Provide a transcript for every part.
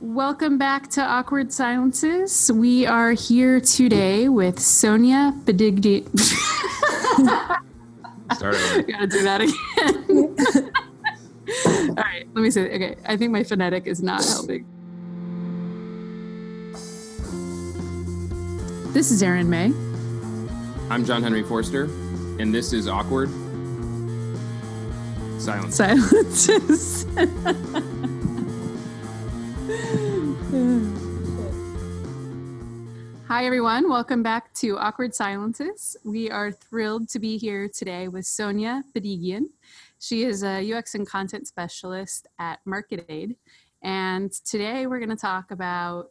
Welcome back to Awkward Silences. We are here today with Sonia Bedigdi. Start over. Gotta do that again. All right, let me say. Okay, I think my phonetic is not helping. This is Erin May. I'm John Henry Forster, and this is Awkward Silence. Silences. Hi, everyone. Welcome back to Awkward Silences. We are thrilled to be here today with Sonia Badigian. She is a UX and content specialist at Marketade. And today we're going to talk about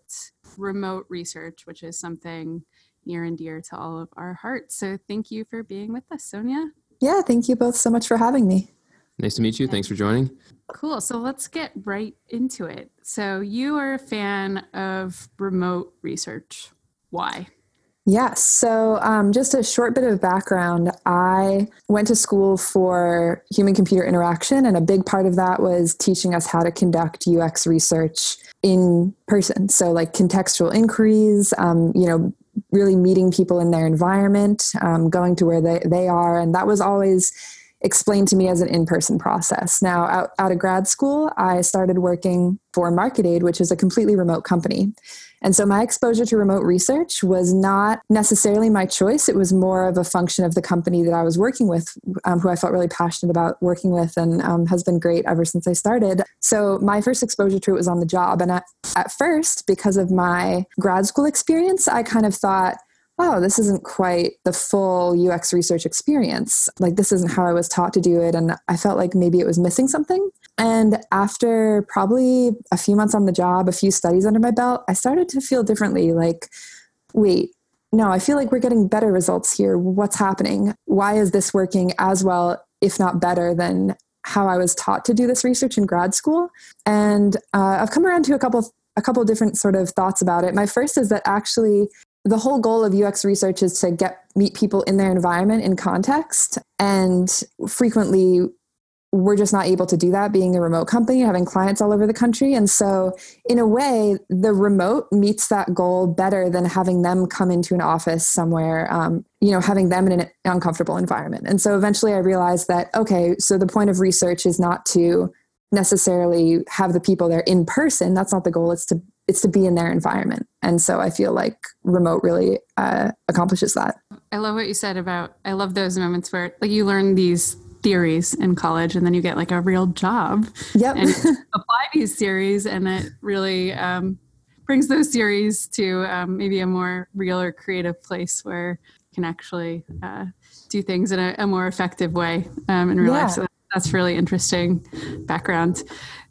remote research, which is something near and dear to all of our hearts. So thank you for being with us, Sonia. Yeah, thank you both so much for having me. Nice to meet you. Thanks for joining. Cool. So let's get right into it. So you are a fan of remote research. Why? Yes. So, um, just a short bit of background. I went to school for human computer interaction, and a big part of that was teaching us how to conduct UX research in person. So, like contextual inquiries, um, you know, really meeting people in their environment, um, going to where they, they are. And that was always explained to me as an in-person process. Now, out, out of grad school, I started working for Marketade, which is a completely remote company. And so my exposure to remote research was not necessarily my choice. It was more of a function of the company that I was working with, um, who I felt really passionate about working with and um, has been great ever since I started. So my first exposure to it was on the job. And at, at first, because of my grad school experience, I kind of thought, oh, this isn't quite the full UX research experience. Like, this isn't how I was taught to do it. And I felt like maybe it was missing something. And after probably a few months on the job, a few studies under my belt, I started to feel differently like, wait, no, I feel like we're getting better results here. What's happening? Why is this working as well, if not better, than how I was taught to do this research in grad school? And uh, I've come around to a couple a couple different sort of thoughts about it. My first is that actually the whole goal of UX research is to get meet people in their environment in context. And frequently we're just not able to do that being a remote company having clients all over the country. And so in a way the remote meets that goal better than having them come into an office somewhere um, you know having them in an uncomfortable environment. And so eventually i realized that okay so the point of research is not to necessarily have the people there in person. That's not the goal. It's to it's to be in their environment and so i feel like remote really uh, accomplishes that I love what you said about, I love those moments where like you learn these theories in college and then you get like a real job yep and apply these theories and it really um, brings those theories to um, maybe a more real or creative place where you can actually uh, do things in a, a more effective way um, in real Yeah. life. So that's really interesting background.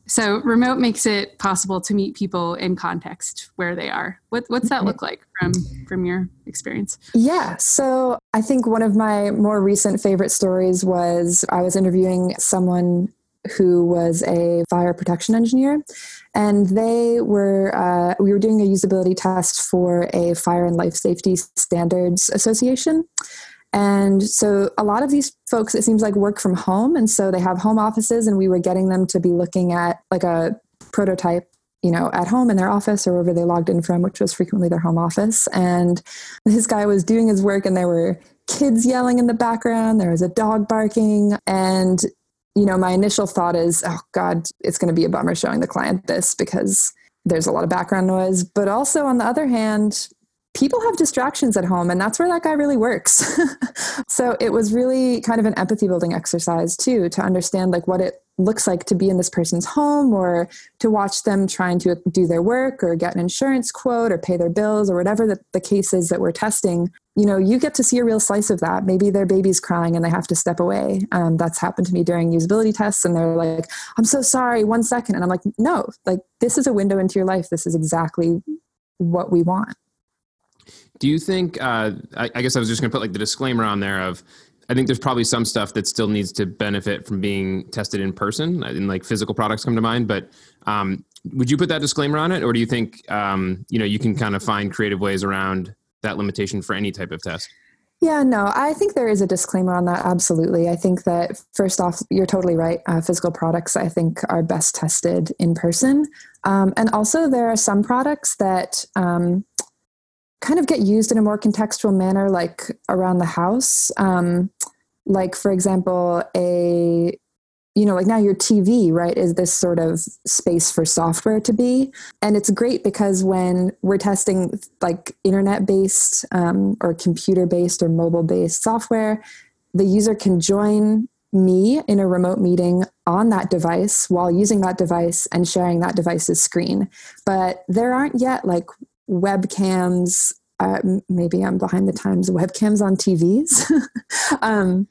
So remote makes it possible to meet people in context where they are. What, what's that look like from from your experience? Yeah. So I think one of my more recent favorite stories was I was interviewing someone who was a fire protection engineer and they were uh, we were doing a usability test for a fire and life safety standards association and so a lot of these folks it seems like work from home. And so they have home offices and we were getting them to be looking at like a prototype you know at home in their office or wherever they logged in from which was frequently their home office. And this guy was doing his work and there were kids yelling in the background. There was a dog barking. And you know my initial thought is oh god it's going to be a bummer showing the client this because there's a lot of background noise. But also on the other hand people have distractions at home and that's where that guy really works. So it was really kind of an empathy building exercise too to understand like what it looks like to be in this person's home or to watch them trying to do their work or get an insurance quote or pay their bills or whatever the, the case is that we're testing. You know you get to see a real slice of that. Maybe their baby's crying and they have to step away. Um, that's happened to me during usability tests and they're like i'm so sorry one second. And i'm like no like this is a window into your life. This is exactly what we want Do you think? Uh, I, I guess I was just going to put like the disclaimer on there of. I think there's probably some stuff that still needs to benefit from being tested in person, and like physical products come to mind. But um, would you put that disclaimer on it, or do you think um, you know you can kind of find creative ways around that limitation for any type of test? Yeah, no, I think there is a disclaimer on that. Absolutely. I think that first off, you're totally right. Uh, physical products, I think, are best tested in person. Um, and also, there are some products that um, kind of get used in a more contextual manner, like around the house. Um, like, for example, a you know, like now your TV, right, is this sort of space for software to be. And it's great because when we're testing like internet based um, or computer based or mobile based software, the user can join me in a remote meeting on that device while using that device and sharing that device's screen. But there aren't yet like webcams. Uh, maybe I'm behind the times. Webcams on TVs. um,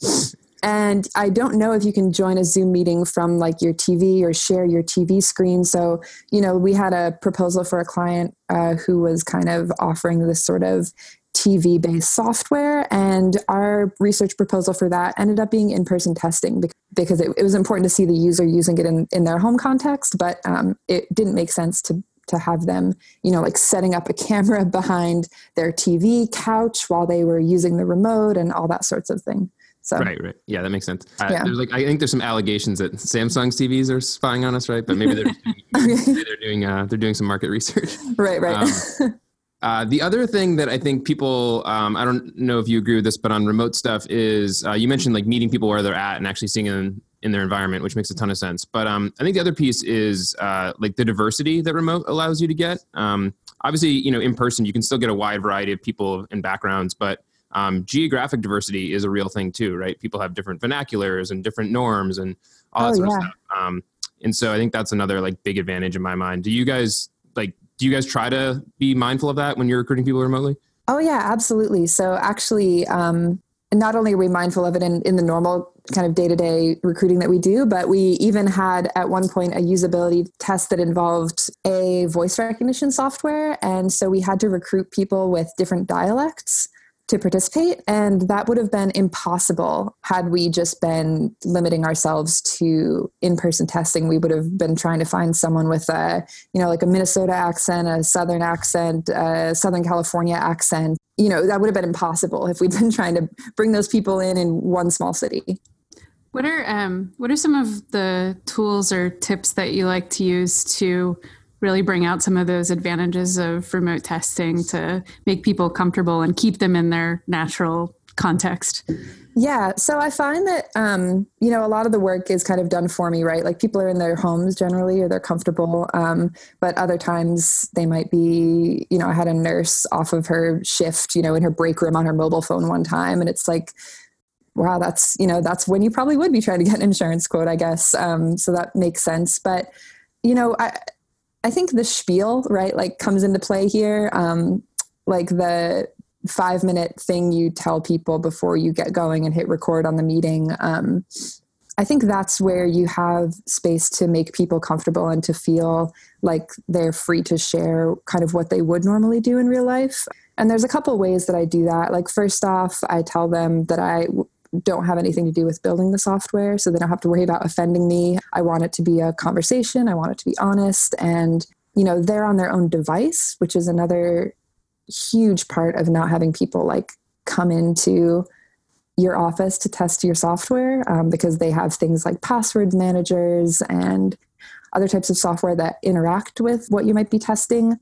and I don't know if you can join a Zoom meeting from like your TV or share your TV screen. So, you know, we had a proposal for a client uh, who was kind of offering this sort of TV based software. And our research proposal for that ended up being in person testing because it, it, was important to see the user using it in, in their home context, but um, it didn't make sense to to have them, you know, like setting up a camera behind their TV couch while they were using the remote and all that sorts of thing. So. Right, right. Yeah, that makes sense. Yeah. I, like, I think there's some allegations that Samsung's TVs are spying on us, right? But maybe they're doing, okay. they're doing uh, they're doing some market research. Right, right. Um, uh, the other thing that I think people, um, I don't know if you agree with this, but on remote stuff is uh, you mentioned like meeting people where they're at and actually seeing them in their environment, which makes a ton of sense. But um, I think the other piece is uh, like the diversity that remote allows you to get. Um, obviously, you know, in person, you can still get a wide variety of people and backgrounds, but um, geographic diversity is a real thing too, right? People have different vernaculars and different norms and all that oh, sort yeah. of stuff. Um, and so I think that's another like big advantage in my mind. Do you guys like? Do you guys try to be mindful of that when you're recruiting people remotely? Oh yeah, absolutely. So actually, um, not only are we mindful of it in, in the normal kind of day-to-day recruiting that we do but we even had at one point a usability test that involved a voice recognition software. And so we had to recruit people with different dialects to participate. And that would have been impossible had we just been limiting ourselves to in person testing. We would have been trying to find someone with a, you know, like a Minnesota accent, a Southern accent, a Southern California accent. You know, that would have been impossible if we'd been trying to bring those people in in one small city. What are um, what are some of the tools or tips that you like to use to really bring out some of those advantages of remote testing to make people comfortable and keep them in their natural context? Yeah, so I find that um, you know a lot of the work is kind of done for me, right? Like people are in their homes generally, or they're comfortable. Um, but other times they might be, you know, I had a nurse off of her shift, you know, in her break room on her mobile phone one time, and it's like, wow, that's you know that's when you probably would be trying to get an insurance quote, I guess. Um, so that makes sense, but you know, I I think the spiel, right, like comes into play here. Um, like the five minute thing you tell people before you get going and hit record on the meeting. Um, I think that's where you have space to make people comfortable and to feel like they're free to share kind of what they would normally do in real life. And there's a couple ways that I do that. Like, first off, I tell them that I don't have anything to do with building the software, so they don't have to worry about offending me. I want it to be a conversation, I want it to be honest, and you know, they're on their own device, which is another huge part of not having people like come into your office to test your software um, because they have things like password managers and other types of software that interact with what you might be testing.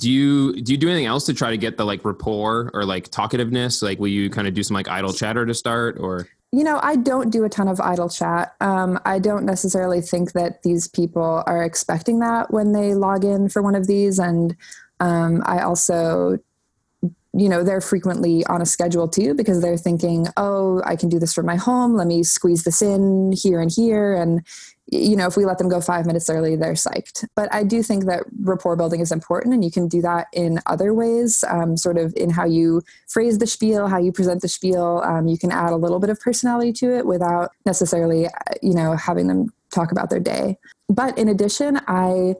Do you do you do anything else to try to get the like rapport or like talkativeness? Like will you kind of do some like idle chatter to start or you know, I don't do a ton of idle chat. Um, I don't necessarily think that these people are expecting that when they log in for one of these. And um, I also, you know, they're frequently on a schedule too because they're thinking, oh, I can do this from my home. Let me squeeze this in here and here. And you know, if we let them go five minutes early, they're psyched. But I do think that rapport building is important, and you can do that in other ways, um, sort of in how you phrase the spiel, how you present the spiel. Um, you can add a little bit of personality to it without necessarily, you know, having them talk about their day. But in addition, I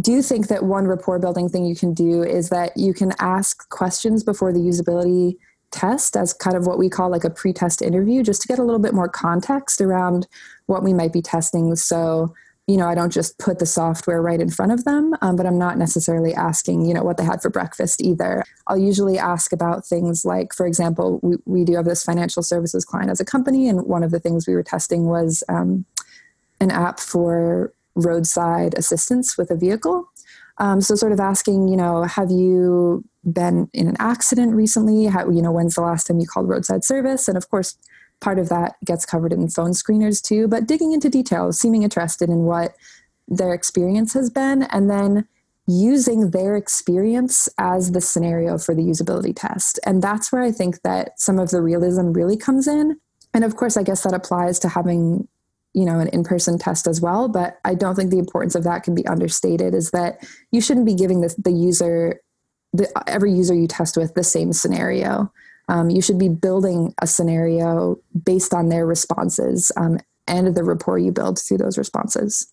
do think that one rapport building thing you can do is that you can ask questions before the usability test as kind of what we call like a pre-test interview just to get a little bit more context around what we might be testing so you know, I don't just put the software right in front of them, um, but I'm not necessarily asking, you know, what they had for breakfast either. I'll usually ask about things like, for example, we, we do have this financial services client as a company, and one of the things we were testing was um, an app for roadside assistance with a vehicle. Um, so, sort of asking, you know, have you been in an accident recently? How, you know, when's the last time you called roadside service? And of course, part of that gets covered in phone screeners too, but digging into details, seeming interested in what their experience has been, and then using their experience as the scenario for the usability test. And that's where I think that some of the realism really comes in. And of course, I guess that applies to having you know an in-person test as well but i don't think the importance of that can be understated is that you shouldn't be giving the, the user the, every user you test with the same scenario um, you should be building a scenario based on their responses um, and the rapport you build through those responses.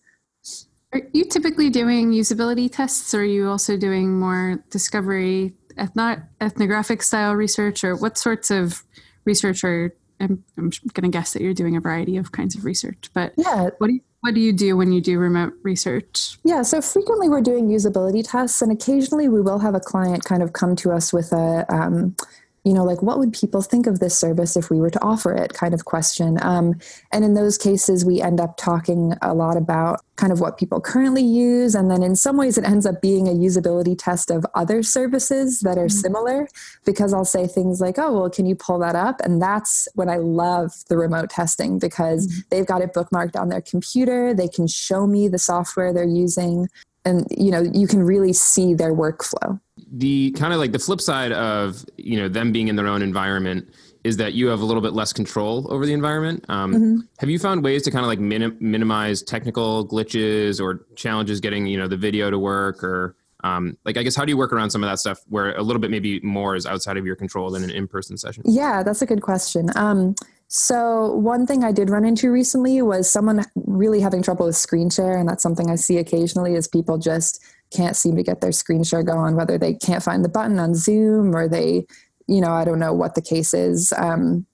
Are you typically doing usability tests, or are you also doing more discovery, ethno- ethnographic style research, or what sorts of research are? I'm, I'm going to guess that you're doing a variety of kinds of research, but yeah, what do you, what do you do when you do remote research? Yeah, so frequently we're doing usability tests, and occasionally we will have a client kind of come to us with a um, you know, like what would people think of this service if we were to offer it kind of question. Um, and in those cases, we end up talking a lot about kind of what people currently use. And then in some ways, it ends up being a usability test of other services that are mm-hmm. similar because I'll say things like, oh, well, can you pull that up? And that's when I love the remote testing because mm-hmm. they've got it bookmarked on their computer. They can show me the software they're using. And, you know, you can really see their workflow the kind of like the flip side of you know them being in their own environment is that you have a little bit less control over the environment. Um, mm-hmm. Have you found ways to kind of like minim- minimize technical glitches or challenges getting you know the video to work or um, like I guess how do you work around some of that stuff where a little bit maybe more is outside of your control than an in-person session? Yeah, that's a good question. Um, so one thing I did run into recently was someone really having trouble with screen share, and that's something I see occasionally is people just can't seem to get their screen share going, whether they can't find the button on Zoom or they, you know, I don't know what the case is. Um,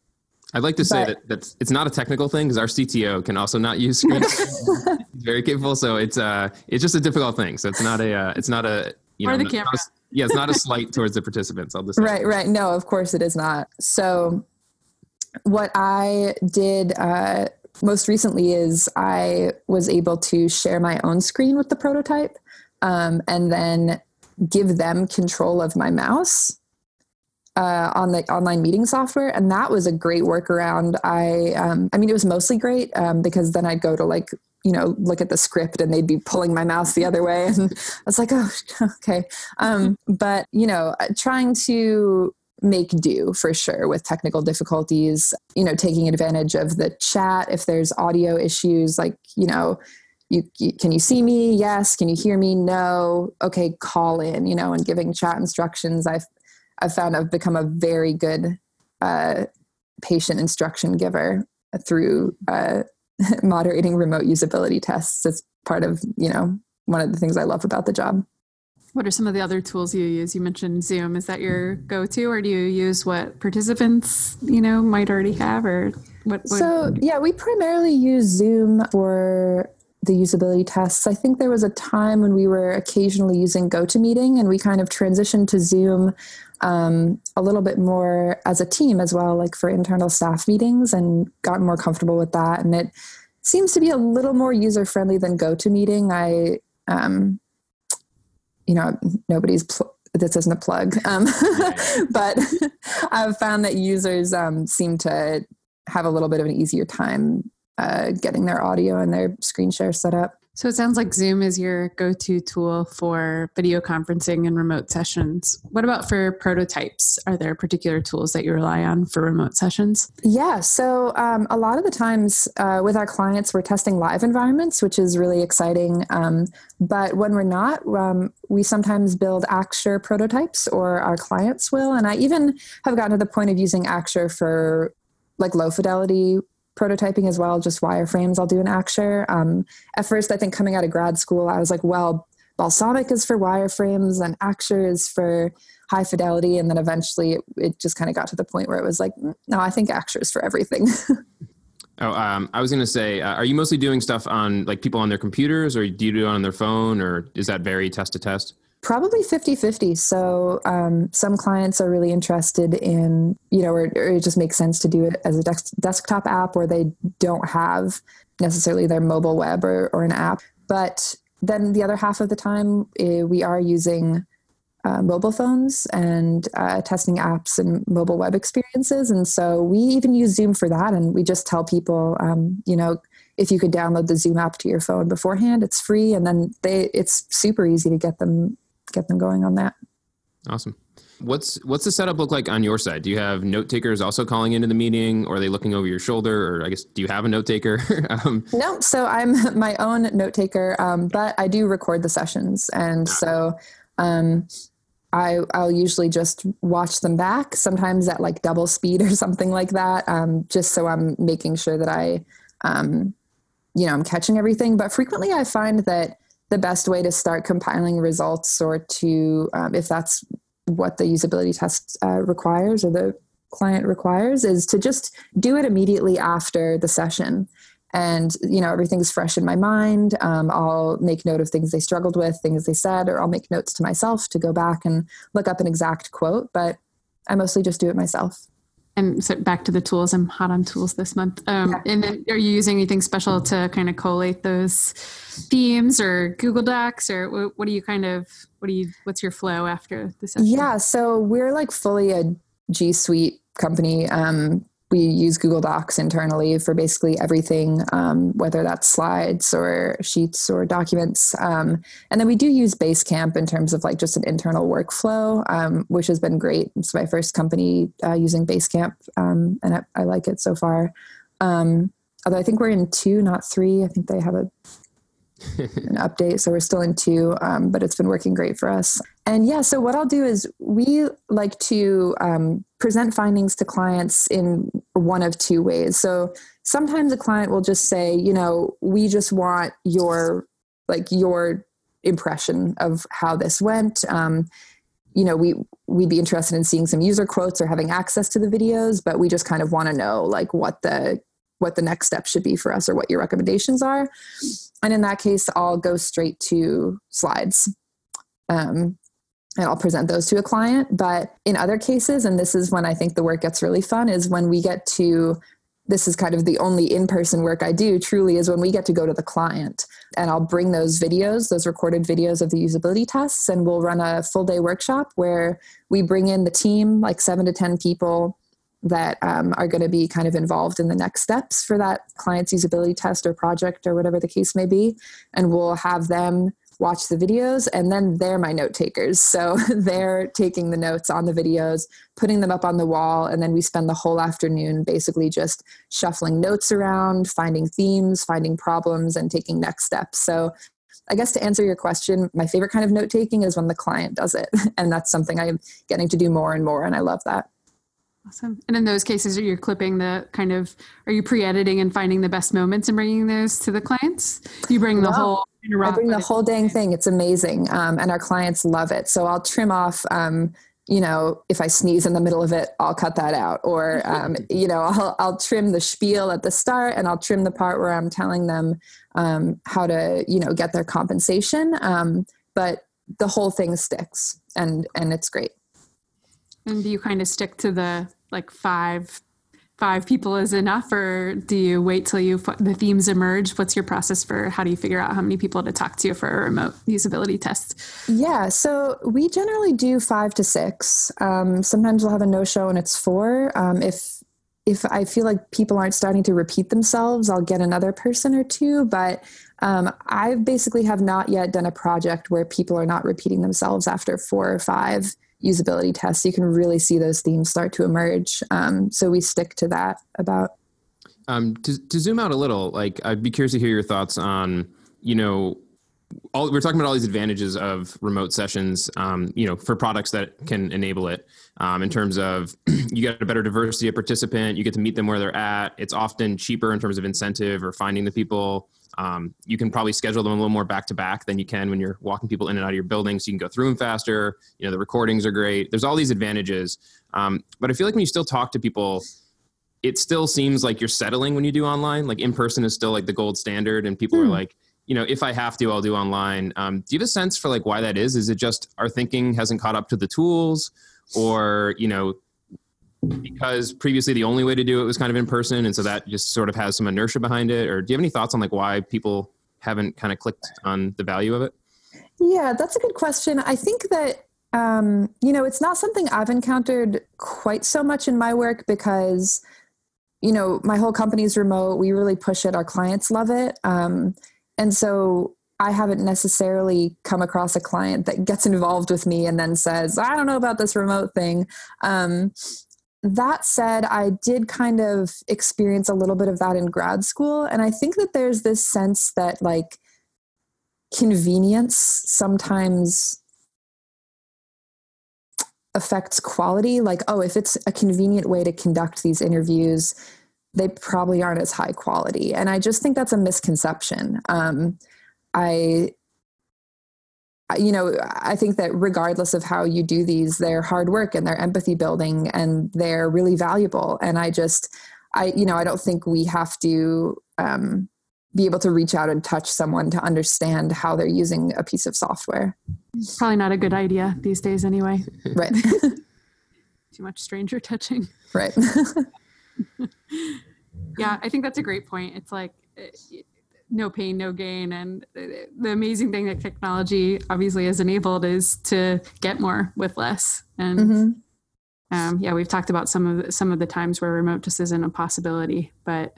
I'd like to say but, that that's, it's not a technical thing because our CTO can also not use screen. He's very capable, so it's uh it's just a difficult thing. So it's not a uh, it's not a you or know, the camera. A, yeah, it's not a slight towards the participants. I'll just right, right. No, of course it is not. So what I did uh, most recently is I was able to share my own screen with the prototype um, and then give them control of my mouse uh, on the online meeting software, and that was a great workaround. I, um, I mean, it was mostly great um, because then I'd go to like, you know, look at the script, and they'd be pulling my mouse the other way, and I was like, oh, okay. Um, but you know, uh, trying to make do for sure with technical difficulties. You know, taking advantage of the chat if there's audio issues, like you know you, you, can you see me? Yes. Can you hear me? No. Okay call in you know and giving chat instructions. I've i've found i've become a very good uh, patient instruction giver through uh, moderating remote usability tests. It's part of you know one of the things i love about the job. What are some of the other tools you use? You mentioned zoom. Is that your go-to or do you use what participants you know might already have or what, what so yeah we primarily use zoom for the usability tests. I think there was a time when we were occasionally using GoToMeeting and we kind of transitioned to Zoom um, a little bit more as a team as well, like for internal staff meetings and got more comfortable with that. And it seems to be a little more user friendly than GoToMeeting. I, um, you know, nobody's. Pl- this isn't a plug, um, but I've found that users um, seem to have a little bit of an easier time uh, getting their audio and their screen share set up. So it sounds like Zoom is your go to tool for video conferencing and remote sessions. What about for prototypes? Are there particular tools that you rely on for remote sessions? Yeah, so um, a lot of the times uh, with our clients, we're testing live environments, which is really exciting. Um, but when we're not, um, we sometimes build Axure prototypes, or our clients will. And I even have gotten to the point of using Axure for like low fidelity prototyping as well, just wireframes. I'll do an Axure. Um, at first, I think coming out of grad school, I was like, well, Balsamiq is for wireframes and Axure is for high fidelity. And then eventually it, it just kind of got to the point where it was like, mm, no, I think Axure is for everything. Oh, um, I was going to say, uh, are you mostly doing stuff on like people on their computers, or do you do it on their phone, or is that vary test to test? Probably 50 50. So, um, some clients are really interested in, you know, or, or, it just makes sense to do it as a desk- desktop app where they don't have necessarily their mobile web or, or an app. But then the other half of the time, uh, we are using uh, mobile phones and uh, testing apps and mobile web experiences. And so we even use Zoom for that. And we just tell people, um, you know, if you could download the Zoom app to your phone beforehand, it's free, and then they it's super easy to get them get them going on that. Awesome. What's what's the setup look like on your side? Do you have note takers also calling into the meeting, or are they looking over your shoulder? Or I guess do you have a note taker? um, no, so I'm my own note taker, um, but I do record the sessions, and so um, I, I'll usually just watch them back, sometimes at like double speed or something like that, um, just so I'm making sure that I, um, you know, I'm catching everything. But frequently I find that the best way to start compiling results or to, um, if that's what the usability test uh, requires or the client requires, is to just do it immediately after the session. And you know everything's fresh in my mind. Um, i'll make note of things they struggled with things they said or i'll make notes to myself to go back and look up an exact quote but i mostly just do it myself and so back to the tools. I'm hot on tools this month. Um, yeah. and then are you using anything special to kind of collate those themes or google docs or what, what do you kind of what do you what's your flow after the session? Yeah so we're like fully a g suite company. Um, we use Google Docs internally for basically everything, um, whether that's slides or sheets or documents. Um, and then we do use Basecamp in terms of like just an internal workflow, um, which has been great. It's my first company uh, using Basecamp, um, and I, I, like it so far. Um, although I think we're in two, not three. I think they have a an update. So we're still in two, um, but it's been working great for us. And yeah, so what I'll do is we like to um, present findings to clients in one of two ways. So sometimes a client will just say, you know, we just want your like your impression of how this went. Um, you know, we we'd be interested in seeing some user quotes or having access to the videos, but we just kind of want to know like what the what the next step should be for us or what your recommendations are. And in that case, I'll go straight to slides. Um, and I'll present those to a client. But in other cases, and this is when I think the work gets really fun, is when we get to this is kind of the only in person work I do truly is when we get to go to the client. And I'll bring those videos, those recorded videos of the usability tests, and we'll run a full day workshop where we bring in the team, like seven to 10 people that um, are going to be kind of involved in the next steps for that client's usability test or project or whatever the case may be. And we'll have them watch the videos and then they're my note takers. So they're taking the notes on the videos, putting them up on the wall, and then we spend the whole afternoon basically just shuffling notes around, finding themes, finding problems, and taking next steps. So I guess to answer your question, my favorite kind of note taking is when the client does it. And that's something I'm getting to do more and more, and I love that. Awesome. And in those cases, are you clipping the kind of, are you pre-editing and finding the best moments and bringing those to the clients? You bring the whole. I bring the whole dang thing. It's amazing, um, and our clients love it. So I'll trim off. Um, you know, if I sneeze in the middle of it, I'll cut that out. Or, um, you know, I'll, I'll trim the spiel at the start and I'll trim the part where I'm telling them um, how to, you know, get their compensation. Um, but the whole thing sticks and, and it's great. And do you kind of stick to the like five five people is enough or do you wait till you the themes emerge? What's your process for how do you figure out how many people to talk to for a remote usability test? Yeah so we generally do five to six. Um, sometimes we'll have a no show and it's four. Um, if if i feel like people aren't starting to repeat themselves i'll get another person or two but um, i basically have not yet done a project where people are not repeating themselves after four or five usability tests, you can really see those themes start to emerge. Um, so we stick to that about. Um, to, to zoom out a little, like I'd be curious to hear your thoughts on, you know, all, we're talking about all these advantages of remote sessions, um, you know, for products that can enable it. Um, in terms of you get a better diversity of participant, you get to meet them where they're at. It's often cheaper in terms of incentive or finding the people. Um, you can probably schedule them a little more back to back than you can when you're walking people in and out of your building, so you can go through them faster. You know, the recordings are great. There's all these advantages, um, but I feel like when you still talk to people, it still seems like you're settling when you do online. Like in person is still like the gold standard, and people hmm. are like, you know, if I have to, I'll do online. Um, do you have a sense for like why that is? Is it just our thinking hasn't caught up to the tools, or you know, because previously the only way to do it was kind of in person, and so that just sort of has some inertia behind it? Or do you have any thoughts on like why people haven't kind of clicked on the value of it? Yeah, that's a good question. I think that um, you know, it's not something I've encountered quite so much in my work because, you know, my whole company is remote. We really push it. Our clients love it. Um, and so I haven't necessarily come across a client that gets involved with me and then says, I don't know about this remote thing. Um, that said, I did kind of experience a little bit of that in grad school. And I think that there's this sense that, like, convenience sometimes affects quality like oh if it's a convenient way to conduct these interviews they probably aren't as high quality and i just think that's a misconception um, i you know i think that regardless of how you do these they're hard work and they're empathy building and they're really valuable and i just i you know i don't think we have to um, be able to reach out and touch someone to understand how they're using a piece of software. Probably not a good idea these days, anyway. Right. Too much stranger touching. Right. yeah, I think that's a great point. It's like no pain, no gain. And the amazing thing that technology obviously has enabled is to get more with less. And mm-hmm. um, yeah, we've talked about some of the, some of the times where remote just isn't a possibility, but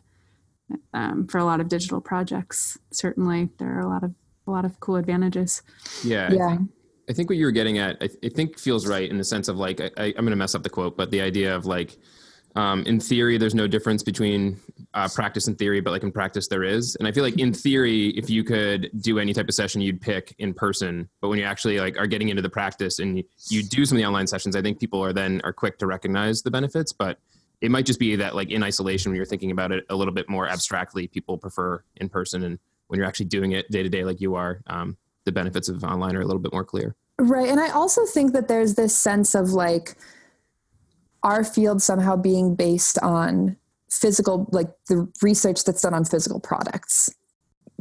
um, for a lot of digital projects. Certainly, there are a lot of a lot of cool advantages. Yeah, yeah. I think, I think what you were getting at, I, I, think, feels right in the sense of like I, am going to mess up the quote, but the idea of like um, in theory, there's no difference between uh, practice and theory, but like in practice, there is. And I feel like in theory, if you could do any type of session, you'd pick in person. But when you actually like are getting into the practice and you, do some of the online sessions, I think people are then are quick to recognize the benefits. But it might just be that like in isolation when you're thinking about it a little bit more abstractly people prefer in person and when you're actually doing it day to day like you are um, the benefits of online are a little bit more clear right and i also think that there's this sense of like our field somehow being based on physical like the research that's done on physical products.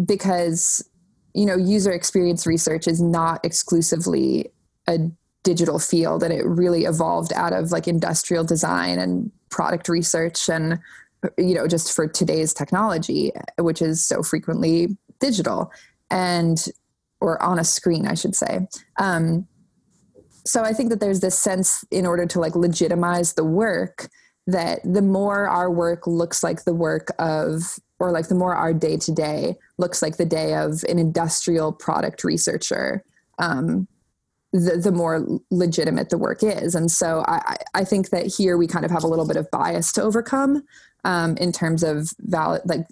Because you know user experience research is not exclusively a digital field and it really evolved out of like industrial design and product research and you know just for today's technology which is so frequently digital and or on a screen i should say. Um, so i think that there's this sense in order to like legitimize the work that the more our work looks like the work of or like the more our day to day looks like the day of an industrial product researcher um, the, the more legitimate the work is. And so I, I think that here we kind of have a little bit of bias to overcome um, in terms of valid, like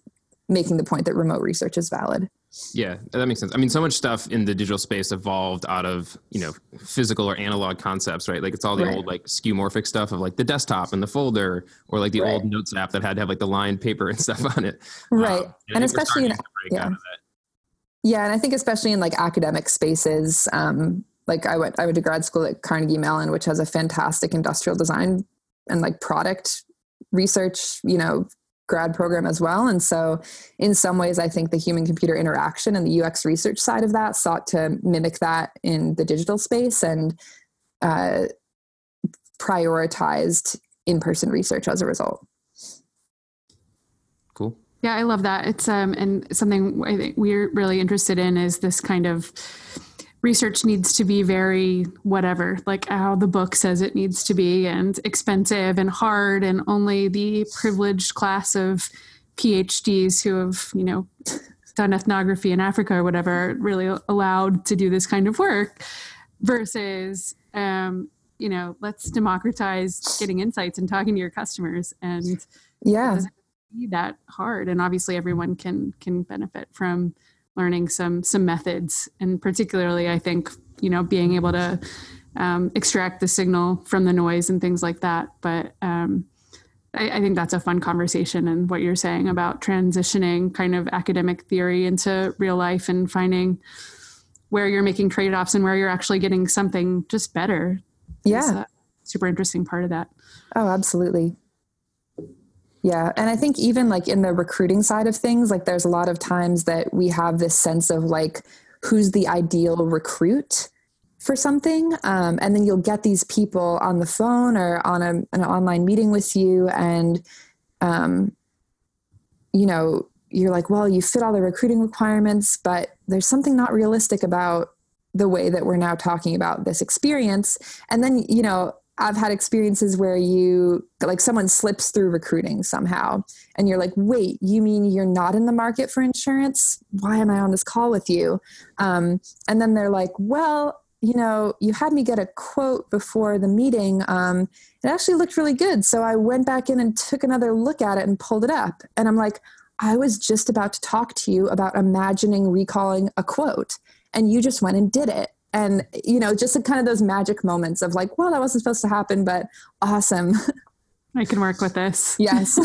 making the point that remote research is valid. Yeah, that makes sense. I mean, so much stuff in the digital space evolved out of you know physical or analog concepts, right? Like it's all the right. old like skeuomorphic stuff of like the desktop and the folder, or like the right. old notes app that had to have like the lined paper and stuff on it. Right, um, and, and especially in yeah. yeah, and I think especially in like academic spaces, um, like I went I went to grad school at Carnegie Mellon, which has a fantastic industrial design and like product research, you know, grad program as well. And so in some ways I think the human computer interaction and the UX research side of that sought to mimic that in the digital space and uh, prioritized in-person research as a result. Cool. Yeah, I love that. It's um and something I think we're really interested in is this kind of research needs to be very whatever, like how the book says it needs to be, and expensive and hard, and only the privileged class of PhDs who have, you know, done ethnography in Africa or whatever really allowed to do this kind of work versus, um, you know, let's democratize getting insights and talking to your customers. And yeah, that hard. And obviously everyone can, can benefit from learning some some methods. And particularly i think you know being able to um, extract the signal from the noise and things like that. But um, I, I, think that's a fun conversation and what you're saying about transitioning kind of academic theory into real life and finding where you're making trade-offs and where you're actually getting something just better. Yeah. super interesting part of that. Oh absolutely Yeah. And I think even like in the recruiting side of things, like there's a lot of times that we have this sense of like who's the ideal recruit for something. Um, and then you'll get these people on the phone or on a, an online meeting with you. And, um, you know, you're like, well, you fit all the recruiting requirements, but there's something not realistic about the way that we're now talking about this experience. And then, you know, I've had experiences where you like someone slips through recruiting somehow and you're like, wait, you mean you're not in the market for insurance? Why am I on this call with you? Um, and then they're like, well, you know, you had me get a quote before the meeting. Um, it actually looked really good. So I went back in and took another look at it and pulled it up. And I'm like, I was just about to talk to you about imagining recalling a quote, and you just went and did it and you know just kind of those magic moments of like well that wasn't supposed to happen but awesome. I can work with this. Yes.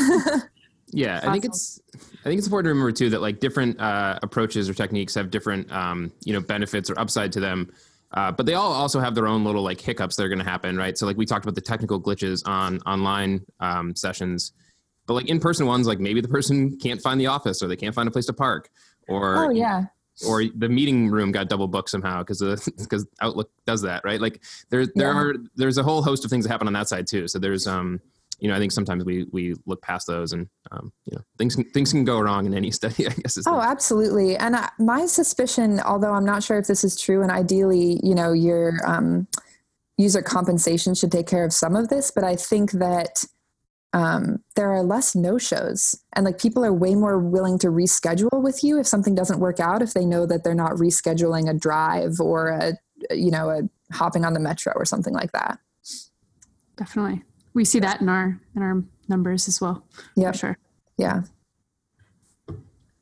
Yeah awesome. i think it's i think it's important to remember too that like different uh, approaches or techniques have different um, you know benefits or upside to them uh, but they all also have their own little like hiccups that are going to happen right? So like we talked about the technical glitches on online um, sessions but like in-person ones like maybe the person can't find the office or they can't find a place to park or oh yeah or the meeting room got double booked somehow because because Outlook does that, right? Like there there yeah. are there's a whole host of things that happen on that side too. So there's um you know I think sometimes we we look past those and um you know things things can go wrong in any study. I guess. oh, absolutely. And I, my suspicion, although I'm not sure if this is true, and ideally, you know, your um, user compensation should take care of some of this, but I think that um, there are less no shows and like people are way more willing to reschedule with you if something doesn't work out if they know that they're not rescheduling a drive or a you know a hopping on the metro or something like that. Definitely. We see that in our in our numbers as well yeah sure. Yeah.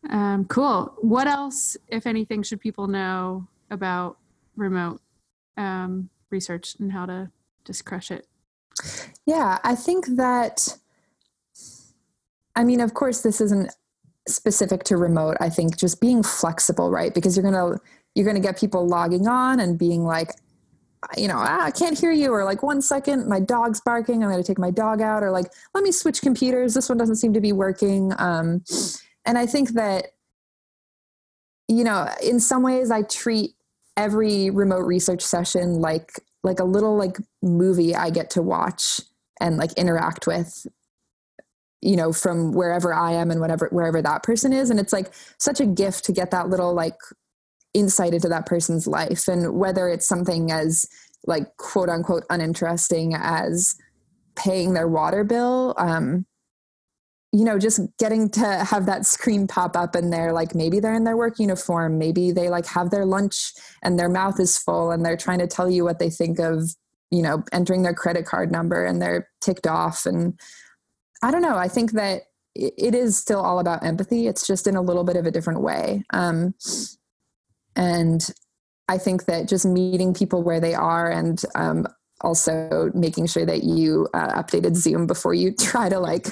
Um, cool. What else if anything should people know about remote um, research and how to just crush it yeah, I think that, I mean, of course, this isn't specific to remote. I think just being flexible, right? Because you're going to, you're going to get people logging on and being like, you know, ah, I can't hear you, or like one second, my dog's barking. I'm going to take my dog out, or like, let me switch computers. This one doesn't seem to be working. Um, and I think that, you know, in some ways, I treat every remote research session like like a little like movie I get to watch and like interact with you know from wherever I am and whatever wherever that person is. And it's like such a gift to get that little like insight into that person's life. And whether it's something as like quote unquote uninteresting as paying their water bill um you know just getting to have that screen pop up and they're like maybe they're in their work uniform maybe they like have their lunch and their mouth is full and they're trying to tell you what they think of you know entering their credit card number and they're ticked off. And i don't know i think that it is still all about empathy. It's just in a little bit of a different way. Um, and i think that just meeting people where they are and um, also making sure that you uh, updated zoom before you try to like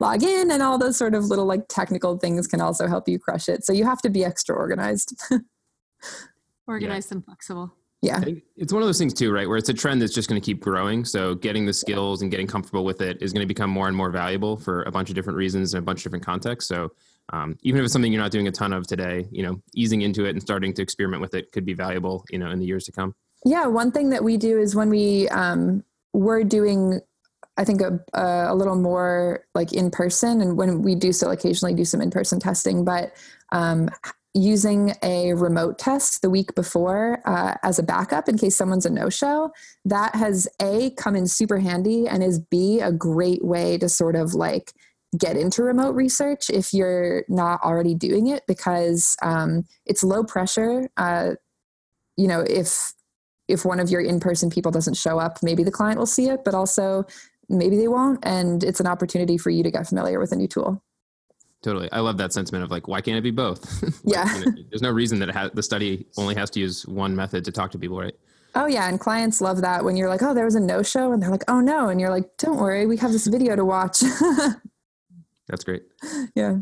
log in and all those sort of little like technical things can also help you crush it. So you have to be extra organized. Organized yeah. and flexible. Yeah. It's one of those things too right where it's a trend that's just going to keep growing. So getting the skills and getting comfortable with it is going to become more and more valuable for a bunch of different reasons and a bunch of different contexts. So um, even if it's something you're not doing a ton of today you know easing into it and starting to experiment with it could be valuable you know in the years to come yeah, one thing that we do is when we um, we're doing, I think a, a little more like in person, and when we do still occasionally do some in person testing, but um, using a remote test the week before uh, as a backup in case someone's a no show, that has a come in super handy and is b a great way to sort of like get into remote research if you're not already doing it because um, it's low pressure. Uh, you know, if if one of your in-person people doesn't show up maybe the client will see it but also maybe they won't and it's an opportunity for you to get familiar with a new tool. Totally. I love that sentiment of like why can't it be both? Like, yeah. you know, there's no reason that ha- the study only has to use one method to talk to people right? Oh yeah and clients love that when you're like oh there was a no show and they're like oh no and you're like don't worry we have this video to watch. That's great. Yeah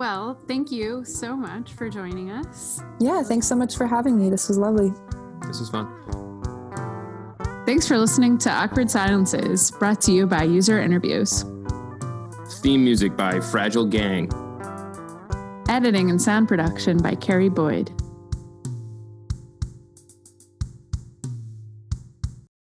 well, thank you so much for joining us. Yeah, thanks so much for having me. This was lovely. This was fun. Thanks for listening to Awkward Silences, brought to you by User Interviews. Theme music by Fragile Gang. Editing and sound production by Carrie Boyd.